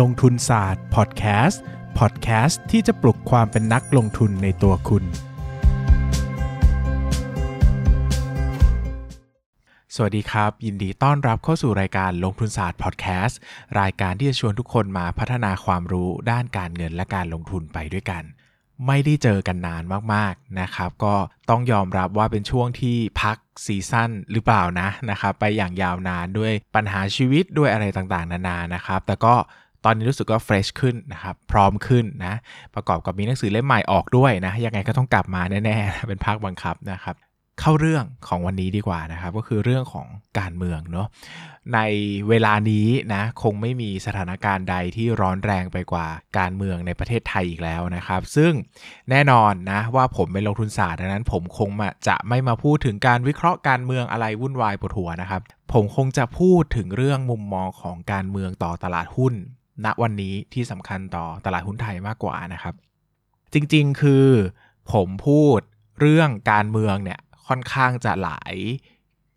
ลงทุนศาสตร์พอดแคสต์พอดแคสต์ที่จะปลุกความเป็นนักลงทุนในตัวคุณ สวัสดีครับ ยินดีต้อนรับเข้าสู่รายการลงทุนศาสตร์พอดแคสต์รายการที่จะชวนทุกคนมาพัฒนาความรู้ด้านการเงินและการลงทุนไปด้วยกัน ไม่ได้เจอกันนานมากๆนะครับ ก็ต้องยอมรับว่าเป็นช่วงที่พักซีซั่นหรือเปล่านะนะครับไปอย่างยาวนานด้วยปัญหาชีวิตด้วยอะไรต่างๆ นานานะครับ แต่ก็ ตอนนี้รู้สึกว่าเฟรชขึ้นนะครับพร้อมขึ้นนะประกอบกับมีหนังสือเล่มใหม่ออกด้วยนะยังไงก็ต้องกลับมาแน่ๆเป็นภาคบังคับนะครับเข้าเรื่องของวันนี้ดีกว่านะครับ ก็คือเรื่องของการเมืองเนาะในเวลานี้นะคงไม่มีสถานการณ์ใดที่ร้อนแรงไปกว่าการเมืองในประเทศไทยอีกแล้วนะครับ ซึ่งแน่นอนนะว่าผมเป็นลงทุนศาสตร์ดังนั้น ผมคงจะไม่มาพูดถึงการวิเคราะห์การเมืองอะไรวุ่นวายปวดหัวนะครับ ผมคงจะพูดถึงเรื่องมุมมองของการเมืองต่อตลาดหุ้น ณวันนี้ที่สำคัญต่อตลาดหุ้นไทยมากกว่านะครับ จริงๆคือผมพูดเรื่องการเมืองเนี่ยค่อนข้างจะหลาย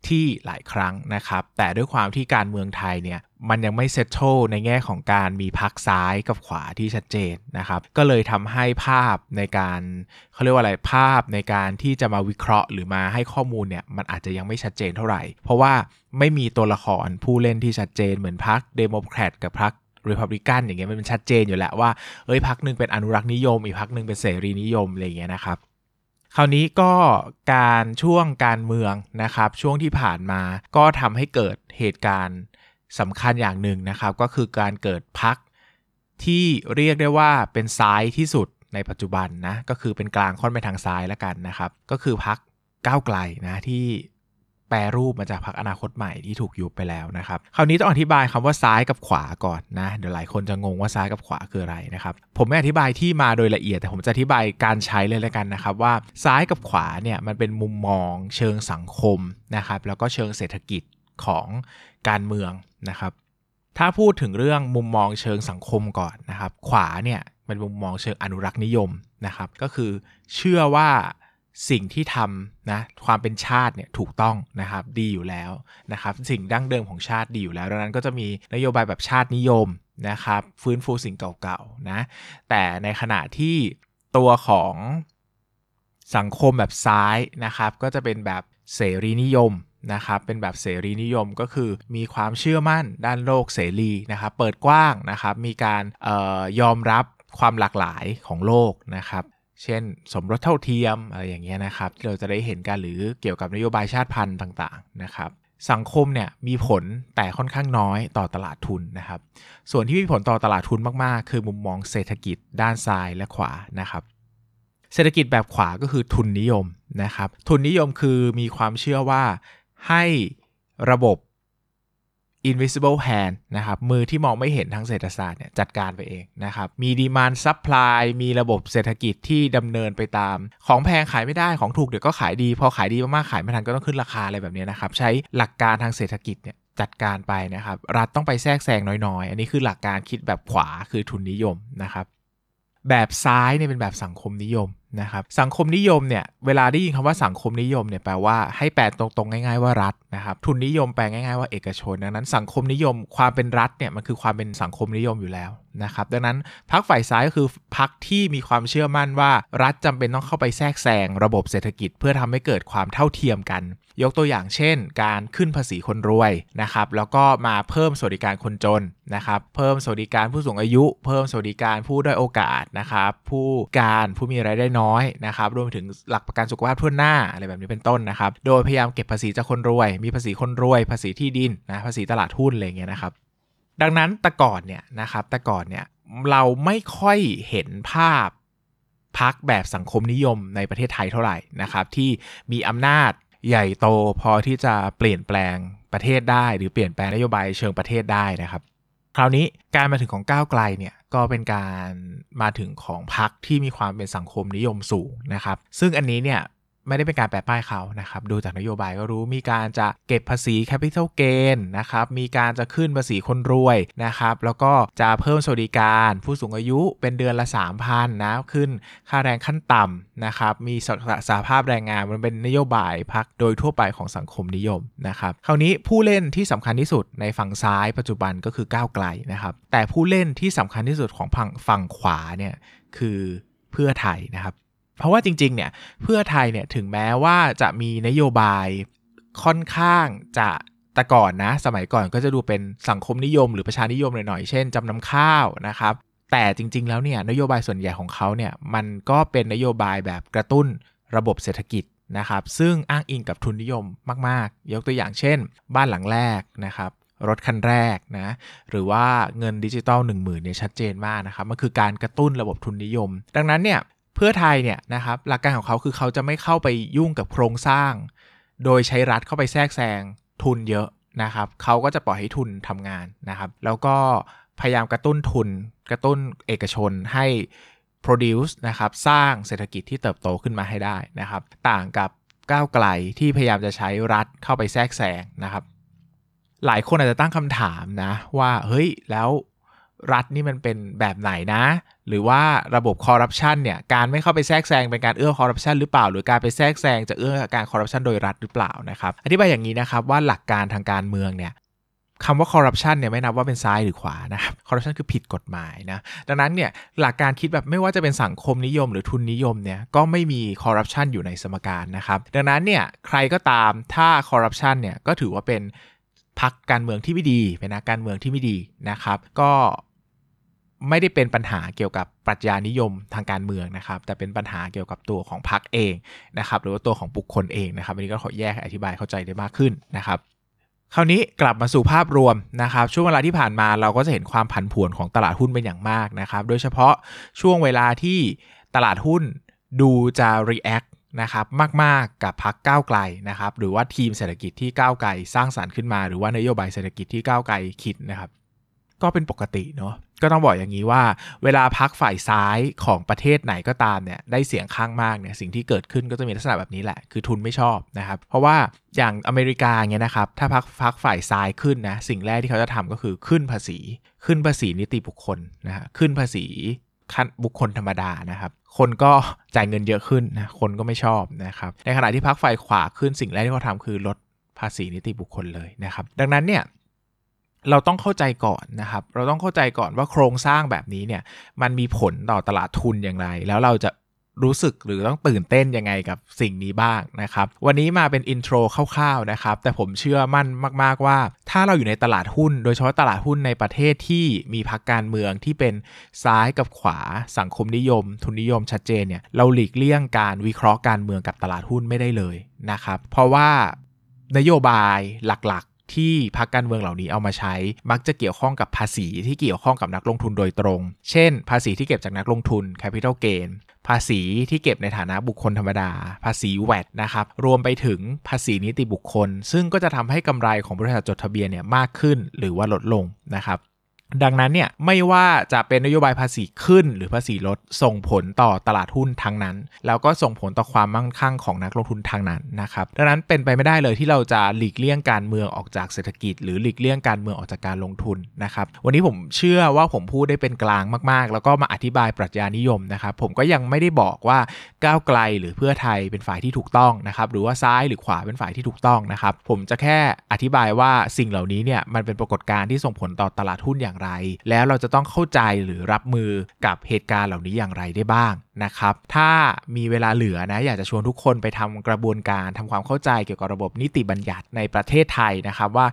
ที่หลายครั้งนะครับ แต่ด้วยความที่การเมืองไทยเนี่ยมันยังไม่เซตโตในแง่ของการมีพักซ้ายกับขวาที่ชัดเจนนะครับ ก็เลยทำให้ภาพในการเขาเรียกว่าอะไรภาพในการที่จะมาวิเคราะห์หรือมาให้ข้อมูลเนี่ยมันอาจจะยังไม่ชัดเจนเท่าไหร่ เพราะว่าไม่มีตัวละครผู้เล่นที่ชัดเจนเหมือนพรรคเดโมแครตกับพรรค รีพับลิกันอย่างเงี้ยมันชัดเจนอยู่แล้วว่าเอ้ยพรรคหนึ่งเป็นอนุรักษ์นิยม อีกพรรคหนึ่งเป็นเสรีนิยมอะไรเงี้ยนะครับคราวนี้ก็การช่วงการเมืองนะครับช่วงที่ผ่านมาก็ทำให้เกิดเหตุการณ์สำคัญอย่างหนึ่งนะครับ ก็คือการเกิดพรรคที่เรียกได้ว่าเป็นซ้ายที่สุดในปัจจุบันนะก็คือเป็นกลางค่อนไปทางซ้ายแล้วกันนะครับ ก็คือพรรคก้าวไกลนะที่ แปรรูปมาจากพรรคอนาคตใหม่ที่ถูกยุบไปแล้วนะครับคราวนี้ต้องอธิบายคำว่าซ้ายกับขวาก่อนนะเดี๋ยวหลายคนจะงงว่าซ้ายกับขวาคืออะไรนะครับผมไม่อธิบายที่มาโดยละเอียด แต่ผมจะอธิบายการใช้เลยแล้วกันนะครับว่าซ้ายกับขวาเนี่ยมันเป็นมุมมองเชิงสังคมนะครับแล้วก็เชิงเศรษฐกิจของการเมืองนะครับถ้าพูดถึงเรื่องมุมมองเชิงสังคมก่อนนะครับ ขวาเนี่ยเป็นมุมมองเชิงอนุรักษ์นิยมนะครับ ก็คือเชื่อว่า สิ่งที่ทำนะความเป็นชาติเนี่ยถูกต้องนะครับดีอยู่แล้วนะครับสิ่งดั้งเดิมของชาติดีอยู่แล้วดังนั้นก็จะมีนโยบายแบบชาตินิยมนะครับฟื้นฟูสิ่งเก่าๆนะแต่ในขณะที่ตัวของสังคมแบบซ้ายนะครับก็จะเป็นแบบเสรีนิยมนะครับเป็นแบบเสรีนิยมก็คือมีความเชื่อมั่นด้านโลกเสรีนะครับเปิดกว้างนะครับมีการออยอมรับความหลากหลายของโลกนะครับ เช่น สมรสเท่าเทียมอะไรอย่างเงี้ยนะครับที่เราจะได้เห็นกันหรือเกี่ยวกับนโยบายชาติพันธุ์ต่างๆนะครับสังคมเนี่ยมีผลแต่ค่อนข้างน้อยต่อตลาดทุนนะครับ ส่วนที่มีผลต่อตลาดทุนมากๆ คือมุมมองเศรษฐกิจด้านซ้ายและขวานะครับ เศรษฐกิจแบบขวาก็คือทุนนิยมนะครับ ทุนนิยมคือมีความเชื่อว่าให้ระบบ invisible hand นะครับมือที่มองไม่เห็นทางเศรษฐศาสตร์เนี่ยจัดการไปเองนะครับมี demand supply มีระบบเศรษฐกิจที่ดำเนินไปตาม ของแพงขายไม่ได้ของถูกเดี๋ยวก็ขายดี พอขายดีมากๆขายไม่ทันก็ต้องขึ้นราคาอะไรแบบนี้นะครับใช้หลักการทางเศรษฐกิจเนี่ยจัดการไปนะครับรัฐต้องไปแทรกแซงน้อยๆ อันนี้คือหลักการคิดแบบขวาคือทุนนิยมนะครับแบบซ้ายเนี่ยเป็นแบบสังคมนิยม นะครับสังคมนิยมเนี่ยเวลาได้ยินคำว่าสังคมนิยมเนี่ยแปลว่าให้แปลตรงๆง่าย ๆว่ารัฐนะครับทุนนิยมแปลง่ายๆว่าเอกชนดังนั้นสังคมนิยมความเป็นรัฐเนี่ยมันคือความเป็นสังคมนิยมอยู่แล้วนะครับดังนั้นพรรคฝ่ายซ้ายก็คือพรรคที่มีความเชื่อมั่นว่า รัฐจำเป็นต้องเข้าไปแทรกแซงระบบเศรษฐกิจเพื่อทำให้เกิดความเท่าเทียมกัน ยกตัวอย่างเช่น การขึ้นภาษีคนรวยนะครับแล้วก็มาเพิ่มสวัสดิการคนจนนะครับเพิ่มสวัสดิการผู้สูงอายุ เพิ่มสวัสดิการผู้ด้อยโอกาสนะครับผู้การผู้มีรายได้น้อยนะครับรวมถึงหลักประกันสุขภาพทั่วหน้าอะไรแบบนี้เป็นต้นนะครับโดยพยายามเก็บภาษีจากคนรวย มีภาษีคนรวย ภาษีที่ดินนะภาษีตลาดหุ้นอะไรเงี้ยนะครับ ดังนั้นแต่ก่อนเนี่ยนะครับแต่ก่อนเนี่ยเราไม่ค่อยเห็นภาพพรรคแบบสังคมนิยมในประเทศไทยเท่าไหร่นะครับ ที่มีอำนาจใหญ่โตพอที่จะเปลี่ยนแปลงประเทศได้ หรือเปลี่ยนแปลงนโยบายเชิงประเทศได้นะครับ คราวนี้การมาถึงของก้าวไกลเนี่ยก็เป็นการมาถึงของพรรคที่มีความเป็นสังคมนิยมสูงนะครับ ซึ่งอันนี้เนี่ย ไม่ได้เป็นการแปะป้ายเขานะครับ ดูจากนโยบายก็รู้มีการจะเก็บภาษี capital gainนนะครับ มีการจะขึ้นภาษีคนรวยนะครับ แล้วก็จะเพิ่มสวัสดิการผู้สูงอายุเป็นเดือนละ 3,000นะขึ้นค่าแรงขั้นต่ำนะครับ มีสาภาพแรงงานมันเป็นนโยบายพักโดยทั่วไปของสังคมนิยมนะครับ คราวนี้ผู้เล่นที่สำคัญที่สุดในฝั่งซ้ายปัจจุบันก็คือก้าวไกลนะครับ แต่ผู้เล่นที่สำคัญที่สุดของฝั่งฝั่งขวาเนี่ยคือเพื่อไทยนะครับ เพราะว่าจริงๆเนี่ยเพื่อไทยเนี่ยถึงแม้ว่าจะมีนโยบายค่อนข้างจะแต่ก่อนนะสมัยก่อนก็จะดูเป็นสังคมนิยม หรือประชานิยมหน่อยๆเช่นจำนำข้าวนะครับ แต่จริง ๆ แล้วเนี่ยนโยบายส่วนใหญ่ของเขาเนี่ยมันก็เป็นนโยบายแบบกระตุ้นระบบเศรษฐกิจนะครับ ซึ่งอ้างอิงกับทุนนิยมมาก ๆ ยกตัวอย่างเช่น บ้านหลังแรกนะครับรถคันแรกนะหรือว่าเงินดิจิตอล1 0,000เนี่ยชัดเจนมากนะครับมันคือการกระตุ้นระบบทุนนิยม ดังนั้นเนี่ย เพื่อไทยเนี่ยนะครับหลักการของเขาคือเขาจะไม่เข้าไปยุ่งกับโครงสร้าง โดยใช้รัฐเข้าไปแทรกแซงทุนเยอะนะครับเขาก็จะปล่อยให้ทุนทำงานนะครับ แล้วก็พยายามกระตุ้นทุน กระตุ้นเอกชนให้ produce นะครับสร้างเศรษฐกิจที่เติบโตขึ้นมาให้ได้นะครับ ต่างกับก้าวไกลที่พยายามจะใช้รัฐเข้าไปแทรกแซงนะครับ หลายคนอาจจะตั้งคำถามนะว่าเฮ้ยแล้ว รัฐนี่มันเป็นแบบไหนนะ หรือว่าระบบคอร์รัปชันเนี่ย การไม่เข้าไปแทรกแซงเป็นการเอื้อคอร์รัปชันหรือเปล่า หรือการไปแทรกแซงจะเอื้อการคอร์รัปชันโดยรัฐหรือเปล่านะครับ อธิบายอย่างนี้นะครับว่าหลักการทางการเมืองเนี่ยคำว่าคอร์รัปชันเนี่ยไม่นับว่าเป็นซ้ายหรือขวานะครับคอร์รัปชันคือผิดกฎหมายนะดังนั้นเนี่ยหลักการคิดแบบไม่ว่าจะเป็นสังคมนิยมหรือทุนนิยมเนี่ยก็ไม่มีคอร์รัปชันอยู่ในสมการนะครับดังนั้นเนี่ยใครก็ตามถ้าคอร์รัปชันเนี่ยก็ถือว่าเป็นพรรคการเมืองที่ไม่ดีเป็นนักการเมืองที่ไม่ดีนะครับ ก็ ไม่ได้เป็นปัญหาเกี่ยวกับปรัชญานิยมทางการเมืองนะครับ แต่เป็นปัญหาเกี่ยวกับตัวของพรรคเองนะครับ หรือว่าตัวของบุคคลเองนะครับอันนี้ก็ขอแยกอธิบายเข้าใจได้มากขึ้นนะครับคราวนี้กลับมาสู่ภาพรวมนะครับ ช่วงเวลาที่ผ่านมาเราก็จะเห็นความผันผวนของตลาดหุ้นเป็นอย่างมากนะครับ โดยเฉพาะช่วงเวลาที่ตลาดหุ้นดูจะ react นะครับมาก ๆ กับพักก้าวไกลนะครับ หรือว่าทีมเศรษฐกิจที่ก้าวไกลสร้างสารรค์ขึ้นมา หรือว่านโยบายเศรษฐกิจที่ก้าวไกลคิดนะครับ ก็เป็นปกติเนาะ ก็ต้องบอกอย่างนี้ว่า เวลาพักฝ่ายซ้ายของประเทศไหนก็ตามเนี่ยได้เสียงข้างมากเนี่ยสิ่งที่เกิดขึ้นก็จะมีลักษณะแบบนี้แหละ คือทุนไม่ชอบนะครับเพราะว่าอย่างอเมริกาเนี่ยนะครับถ้าพักพักฝ่ายซ้ายขึ้นนะสิ่งแรกที่เขาจะทำก็คือขึ้นภาษี ขึ้นภาษีนิติบุคคลนะฮะขึ้นภาษีขั้นบุคคลธรรมดานะครับ คนก็จ่ายเงินเยอะขึ้นนะคนก็ไม่ชอบนะครับในขณะที่พักฝ่ายขวาขึ้นสิ่งแรกที่เขาทาคือลดภาษีนิติบุคคลเลยนะครับ ดังนั้นเนี่ย เราต้องเข้าใจก่อนนะครับ เราต้องเข้าใจก่อนว่าโครงสร้างแบบนี้เนี่ย มันมีผลต่อตลาดทุนอย่างไร แล้วเราจะรู้สึกหรือต้องตื่นเต้นยังไงกับสิ่งนี้บ้างนะครับ วันนี้มาเป็นอินโทรคร่าวๆนะครับ แต่ผมเชื่อมั่นมาก ๆว่า ถ้าเราอยู่ในตลาดหุ้น โดยเฉพาะตลาดหุ้นในประเทศที่มีพรรคการเมืองที่เป็นซ้ายกับขวาสังคมนิยม ทุนนิยมชัดเจนเนี่ยเราหลีกเลี่ยงการวิเคราะห์การเมืองกับตลาดหุ้นไม่ได้เลยนะครับ เพราะว่านโยบายหลัก ที่พรรคการเมืองเหล่านี้เอามาใช้ มักจะเกี่ยวข้องกับภาษีที่เกี่ยวข้องกับนักลงทุนโดยตรง เช่น ภาษีที่เก็บจากนักลงทุน capital gain ภาษีที่เก็บในฐานะบุคคลธรรมดา ภาษีแวดนะครับ รวมไปถึงภาษีนิติบุคคล ซึ่งก็จะทำให้กำไรของบริษัทจดทะเบียนเนี่ยมากขึ้นหรือว่าลดลงนะครับ ดังนั้นเนี่ยไม่ว่าจะเป็นนโยบายภาษีขึ้นหรือภาษีลดส่งผลต่อตลาดหุ้นทั้งนั้น แล้วก็ส่งผลต่อความมั่งคั่งของนักลงทุนทางนั้นนะครับดังนั้นเป็นไปไม่ได้เลยที่เราจะหลีกเลี่ยงการเมืองออกจากเศรษฐกิจ หรือหลีกเลี่ยงการเมืองออกจากการลงทุนนะครับวันนี้ผมเชื่อว่าผมพูดได้เป็นกลางมากๆ แล้วก็มาอธิบายปรัชญานิยมนะครับผมก็ยังไม่ได้บอกว่าก้าวไกลหรือเพื่อไทยเป็นฝ่ายที่ถูกต้องนะครับหรือว่าซ้ายหรือขวาเป็นฝ่ายที่ถูกต้องนะครับผมจะแค่อธิบายว่าสิ่งเหล่านี้เนี่ยมันเป็นปรากฏการณ์ที่ส่งผลต่อตลาดหุ้นอย่างไร แล้วเราจะต้องเข้าใจหรือรับมือกับเหตุการณ์เหล่านี้อย่างไรได้บ้างนะครับ ถ้ามีเวลาเหลือนะอยากจะชวนทุกคนไปทำกระบวนการทำความเข้าใจเกี่ยวกับระบบนิติบัญญัติในประเทศไทยนะครับว่า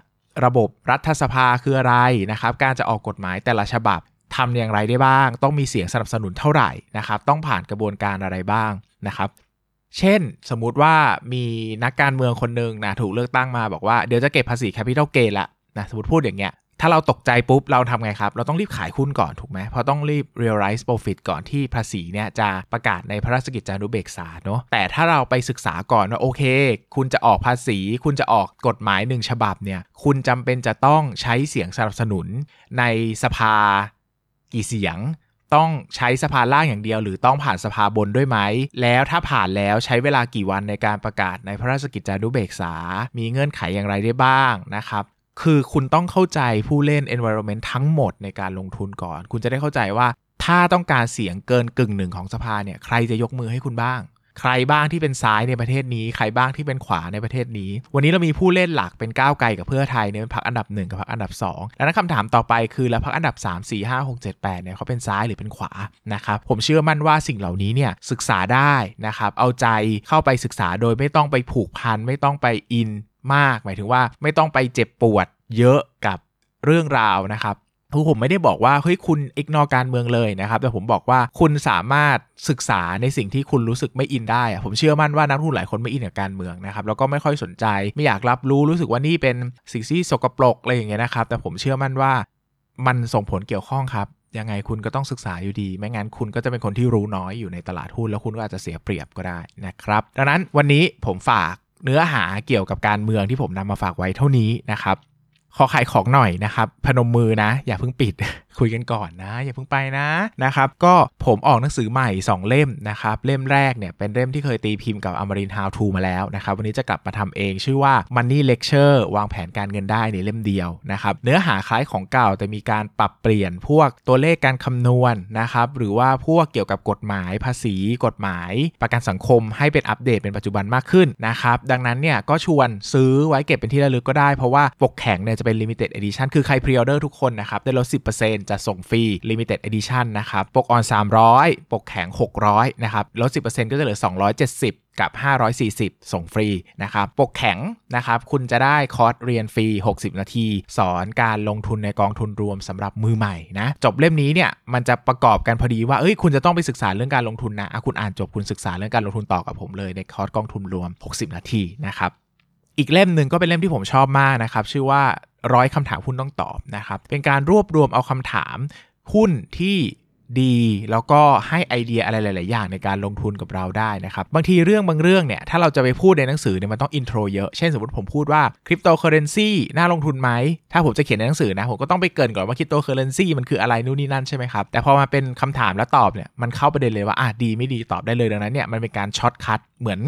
ระบบรัฐสภาคืออะไรนะครับ การจะออกกฎหมายแต่ละฉบับทำอย่างไรได้บ้าง ต้องมีเสียงสนับสนุนเท่าไหร่นะครับ ต้องผ่านกระบวนการอะไรบ้างนะครับ เช่น สมมุติว่ามีนักการเมืองคนหนึ่งนะถูกเลือกตั้งมาบอกว่าเดี๋ยวจะเก็บภาษี capital gain ละนะสมมติพูดอย่างเงี้ย ถ้าเราตกใจปุ๊บ เราทำไงครับ เราต้องรีบขายหุ้นก่อนถูกไหมเพราะต้องรีบ realize profit ก่อนที่ภาษีเนี่ยจะประกาศในพระราชกิจจานุเบกษาเนาะแต่ถ้าเราไปศึกษาก่อนว่าโอเค คุณจะออกภาษี คุณจะออกกฎหมายหนึ่งฉบับเนี่ยคุณจำเป็นจะต้องใช้เสียงสนับสนุนในสภากี่เสียงต้องใช้สภาล่างอย่างเดียว หรือต้องผ่านสภาบนด้วยไหม แล้วถ้าผ่านแล้วใช้เวลากี่วันในการประกาศในพระราชกิจจานุเบกษา มีเงื่อนไขอย่างไรได้บ้างนะครับ คือคุณต้องเข้าใจผู้เล่น environment ทั้งหมดในการลงทุนก่อน คุณจะได้เข้าใจว่าถ้าต้องการเสียงเกินกึ่งหนึ่งของสภาเนี่ยใครจะยกมือให้คุณบ้าง ใครบ้างที่เป็นซ้ายในประเทศนี้ ใครบ้างที่เป็นขวาในประเทศนี้ วันนี้เรามีผู้เล่นหลักเป็นก้าวไกลกับเพื่อไทยเนี่ยเป็นพรรคอันดับ 1 กับพรรคอันดับ 2 แล้วนั้นคำถามต่อไปคือแล้วพรรคอันดับ 3 4 5 6 7 8เนี่ยเขาเป็นซ้ายหรือเป็นขวานะครับผมเชื่อมั่นว่าสิ่งเหล่านี้เนี่ยศึกษาได้นะครับเอาใจเข้าไปศึกษาโดยไม่ต้องไปผูกพันไม่ต้องไปอิน มาก หมายถึงว่าไม่ต้องไปเจ็บปวดเยอะกับเรื่องราวนะครับคือผมไม่ได้บอกว่าเฮ้ยคุณอิกนอการเมืองเลยนะครับ แต่ผมบอกว่าคุณสามารถศึกษาในสิ่งที่คุณรู้สึกไม่อินได้ ผมเชื่อมั่นว่านักทุนหลายคนไม่อินกับการเมืองนะครับแล้วก็ไม่ค่อยสนใจ ไม่อยากรับรู้รู้สึกว่านี่เป็นสิ่งที่สกปรกอะไรอย่างเงี้ยนะครับแต่ผมเชื่อมั่นว่ามันส่งผลเกี่ยวข้องครับยังไงคุณก็ต้องศึกษาอยู่ดี ไม่งั้นคุณก็จะเป็นคนที่รู้น้อยอยู่ในตลาดหุ้นแล้วคุณก็อาจจะเสียเปรียบก็ได้นะครับ ดังนั้นวันนี้ผมฝาก เนื้อหาเกี่ยวกับการเมืองที่ผมนำมาฝากไว้เท่านี้นะครับ ขอขายของหน่อยนะครับ พนมมือนะ อย่าเพิ่งปิด คุยกันก่อนนะ อย่าเพิ่งไปนะนะครับ ก็ผมออกหนังสือใหม่ 2 เล่มนะครับ เล่มแรกเนี่ยเป็นเล่มที่เคยตีพิมพ์กับอมรินทาวทูมาแล้วนะครับ วันนี้จะกลับมาทำเองชื่อว่า Money Lecture วางแผนการเงินได้ในเล่มเดียวนะครับ เนื้อหาคล้ายของเก่าแต่มีการปรับเปลี่ยนพวกตัวเลขการคำนวณนนะครับหรือว่าพวกเกี่ยวกับกฎหมายภาษี กฎหมาย ประกันสังคมให้เป็นอัปเดตเป็นปัจจุบันมากขึ้นนะครับดังนั้นเนี่ยก็ชวนซื้อไว้เก็บเป็นที่ระลึกก็ได้เพราะว่าปกแข็งเนี่ยจะเป็น limited edition คือใคร pre-order ทุกคนนะครับได้ลด 10%จะส่งฟรี Limited Edition นะครับปกอ่อน 300 ปกแข็ง 600 นะครับลด 10%ก็จะเหลือ 270กับ 540 ส่งฟรีนะครับ ปกแข็งนะครับ คุณจะได้คอร์สเรียนฟรี 60 นาที สอนการลงทุนในกองทุนรวมสำหรับมือใหม่นะ จบเล่มนี้เนี่ย มันจะประกอบกันพอดีว่า เอ้ย คุณจะต้องไปศึกษาเรื่องการลงทุนนะคุณอ่านจบคุณศึกษาเรื่องการลงทุนต่อกับผมเลยในคอร์สกองทุนรวม 60 นาทีนะครับ อีกเล่มหนึ่งก็เป็นเล่มที่ผมชอบมากนะครับ ชื่อว่า ร้อยคำถามหุ้นต้องตอบนะครับ เป็นการรวบรวมเอาคำถามหุ้นที่ดีแล้วก็ให้ไอเดียอะไรหลาย ๆ อย่างในการลงทุนกับเราได้นะครับ บางทีเรื่องบางเรื่องเนี่ย ถ้าเราจะไปพูดในหนังสือเนี่ยมันต้อง intro เยอะ เช่นสมมติผมพูดว่าคริปโตเคอเรนซีน่าลงทุนไหม ถ้าผมจะเขียนในหนังสือนะ ผมก็ต้องไปเกริ่นก่อนว่าคริปโตเคอเรนซีมันคืออะไรนู่นนี่นั่นใช่ไหมครับ แต่พอมาเป็นคำถามแล้วตอบเนี่ยมันเข้าประเด็นเลยว่าอะดีไม่ดีตอบได้เลยดังนั้นเนี่ยมันเป็นการ shortcut เหมือน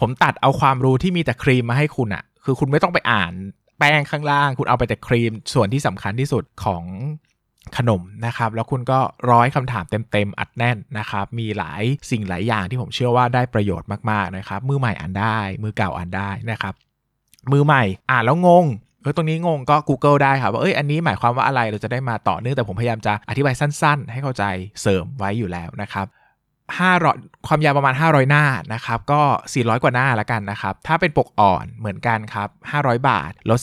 ผมตัดเอาความรู้ที่มีแต่ครีมมาให้คุณอะคือคุณไม่ต้องไปอ่าน แป้งข้างล่าง คุณเอาไปแต่ครีมส่วนที่สำคัญที่สุดของขนมนะครับ แล้วคุณก็ร้อยคำถามเต็มๆ อัดแน่นนะครับ มีหลายสิ่งหลายอย่างที่ผมเชื่อว่าได้ประโยชน์มากๆนะครับ มือใหม่อ่านได้ มือเก่าอ่านได้นะครับ มือใหม่อ่านแล้วงงเออตรงนี้งงก็ Google ได้ครับว่าเอ้ยอันนี้หมายความว่าอะไรเราจะได้มาต่อเนื่องแต่ผมพยายามจะอธิบายสั้น ๆ ให้เข้าใจเสริมไว้อยู่แล้วนะครับ 500ความยาวประมาณ 500 หน้านะครับ ก็ 400 กว่าหน้าละกันนะครับ ถ้าเป็นปกอ่อนเหมือนกันครับ 500 บาทลด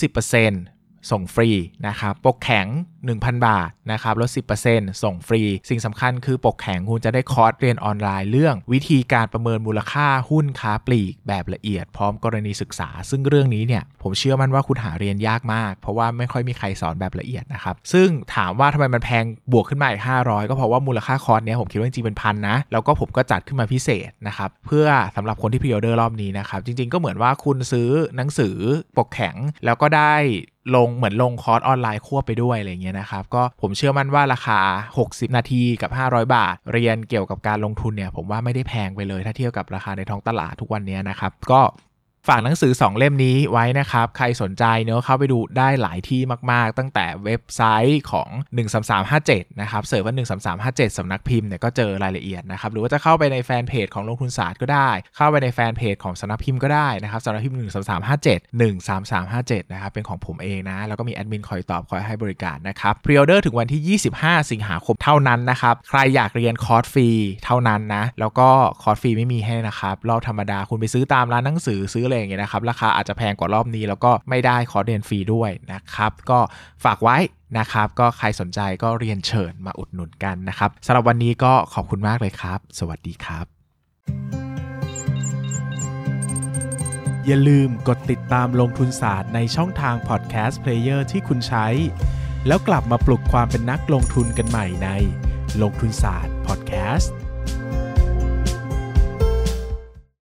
10%ส่งฟรีนะครับ ปกแข็ง 1,000 บาทนะครับลด 10%ส่งฟรี สิ่งสำคัญคือปกแข็งคุณจะได้คอร์สเรียนออนไลน์เรื่อง วิธีการประเมินมูลค่าหุ้นค้าปลีกแบบละเอียดพร้อมกรณีศึกษา ซึ่งเรื่องนี้เนี่ยผมเชื่อมั่นว่าคุณหาเรียนยากมาก เพราะว่าไม่ค่อยมีใครสอนแบบละเอียดนะครับซึ่งถามว่าทำไมมันแพงบวกขึ้นมาอีก500 ก็เพราะว่ามูลค่าคอร์สเนี้ยผมคิดว่าจริงเป็นพันนะแล้วก็ผมก็จัดขึ้นมาพิเศษนะครับเพื่อสำหรับคนที่ pre-order รอบนี้นะครับจริง ๆก็เหมือนว่าคุณซื้อหนังสือปกแข็งแล้วก็ได้ลงเหมือนลงคอร์สออนไลน์ควบไปด้วยอะไรเงี้ยนะครับก็ผมเชื่อมั่นว่าราคา 60 นาทีกับ 500 บาท เรียนเกี่ยวกับการลงทุนเนี่ยผมว่าไม่ได้แพงไปเลย ถ้าเทียบกับราคาในท้องตลาดทุกวันนี้นะครับก็ ฝากหนังสือ 2 เล่มนี้ไว้นะครับ ใครสนใจเนี่ยเข้าไปดูได้หลายที่มาก ๆ ตั้งแต่เว็บไซต์ของ 13357 นะครับ search ว่า 13357 สำนักพิมพ์เนี่ยก็เจอรายละเอียดนะครับ หรือว่าจะเข้าไปในแฟนเพจของลงทุนศาสตร์ก็ได้ เข้าไปในแฟนเพจของสำนักพิมพ์ก็ได้นะครับสำนักพิมพ์ 13357 13357 นะครับ เป็นของผมเองนะ แล้วก็มีแอดมินคอยตอบคอยให้บริการนะครับ pre-order ถึงวันที่ 25 สิงหาคมเท่านั้นนะครับใครอยากเรียนคอร์สฟรีเท่านั้นนะแล้วก็คอร์สฟรีไม่มีให้นะครับรอบธรรมดาคุณไปซื้อตามร้านหนังสือซื้ออะไรอย่างเงี้ยนะครับ ราคาอาจจะแพงกว่ารอบนี้แล้วก็ไม่ได้คอร์สเรียนฟรีด้วยนะครับ ก็ฝากไว้นะครับ ก็ใครสนใจก็เรียนเชิญมาอุดหนุนกันนะครับสำหรับวันนี้ก็ขอบคุณมากเลยครับ สวัสดีครับ อย่าลืมกดติดตามลงทุนศาสตร์ในช่องทางพอดแคสต์เพลเยอร์ที่คุณใช้ แล้วกลับมาปลุกความเป็นนักลงทุนกันใหม่ในลงทุนศาสตร์พอดแคสต์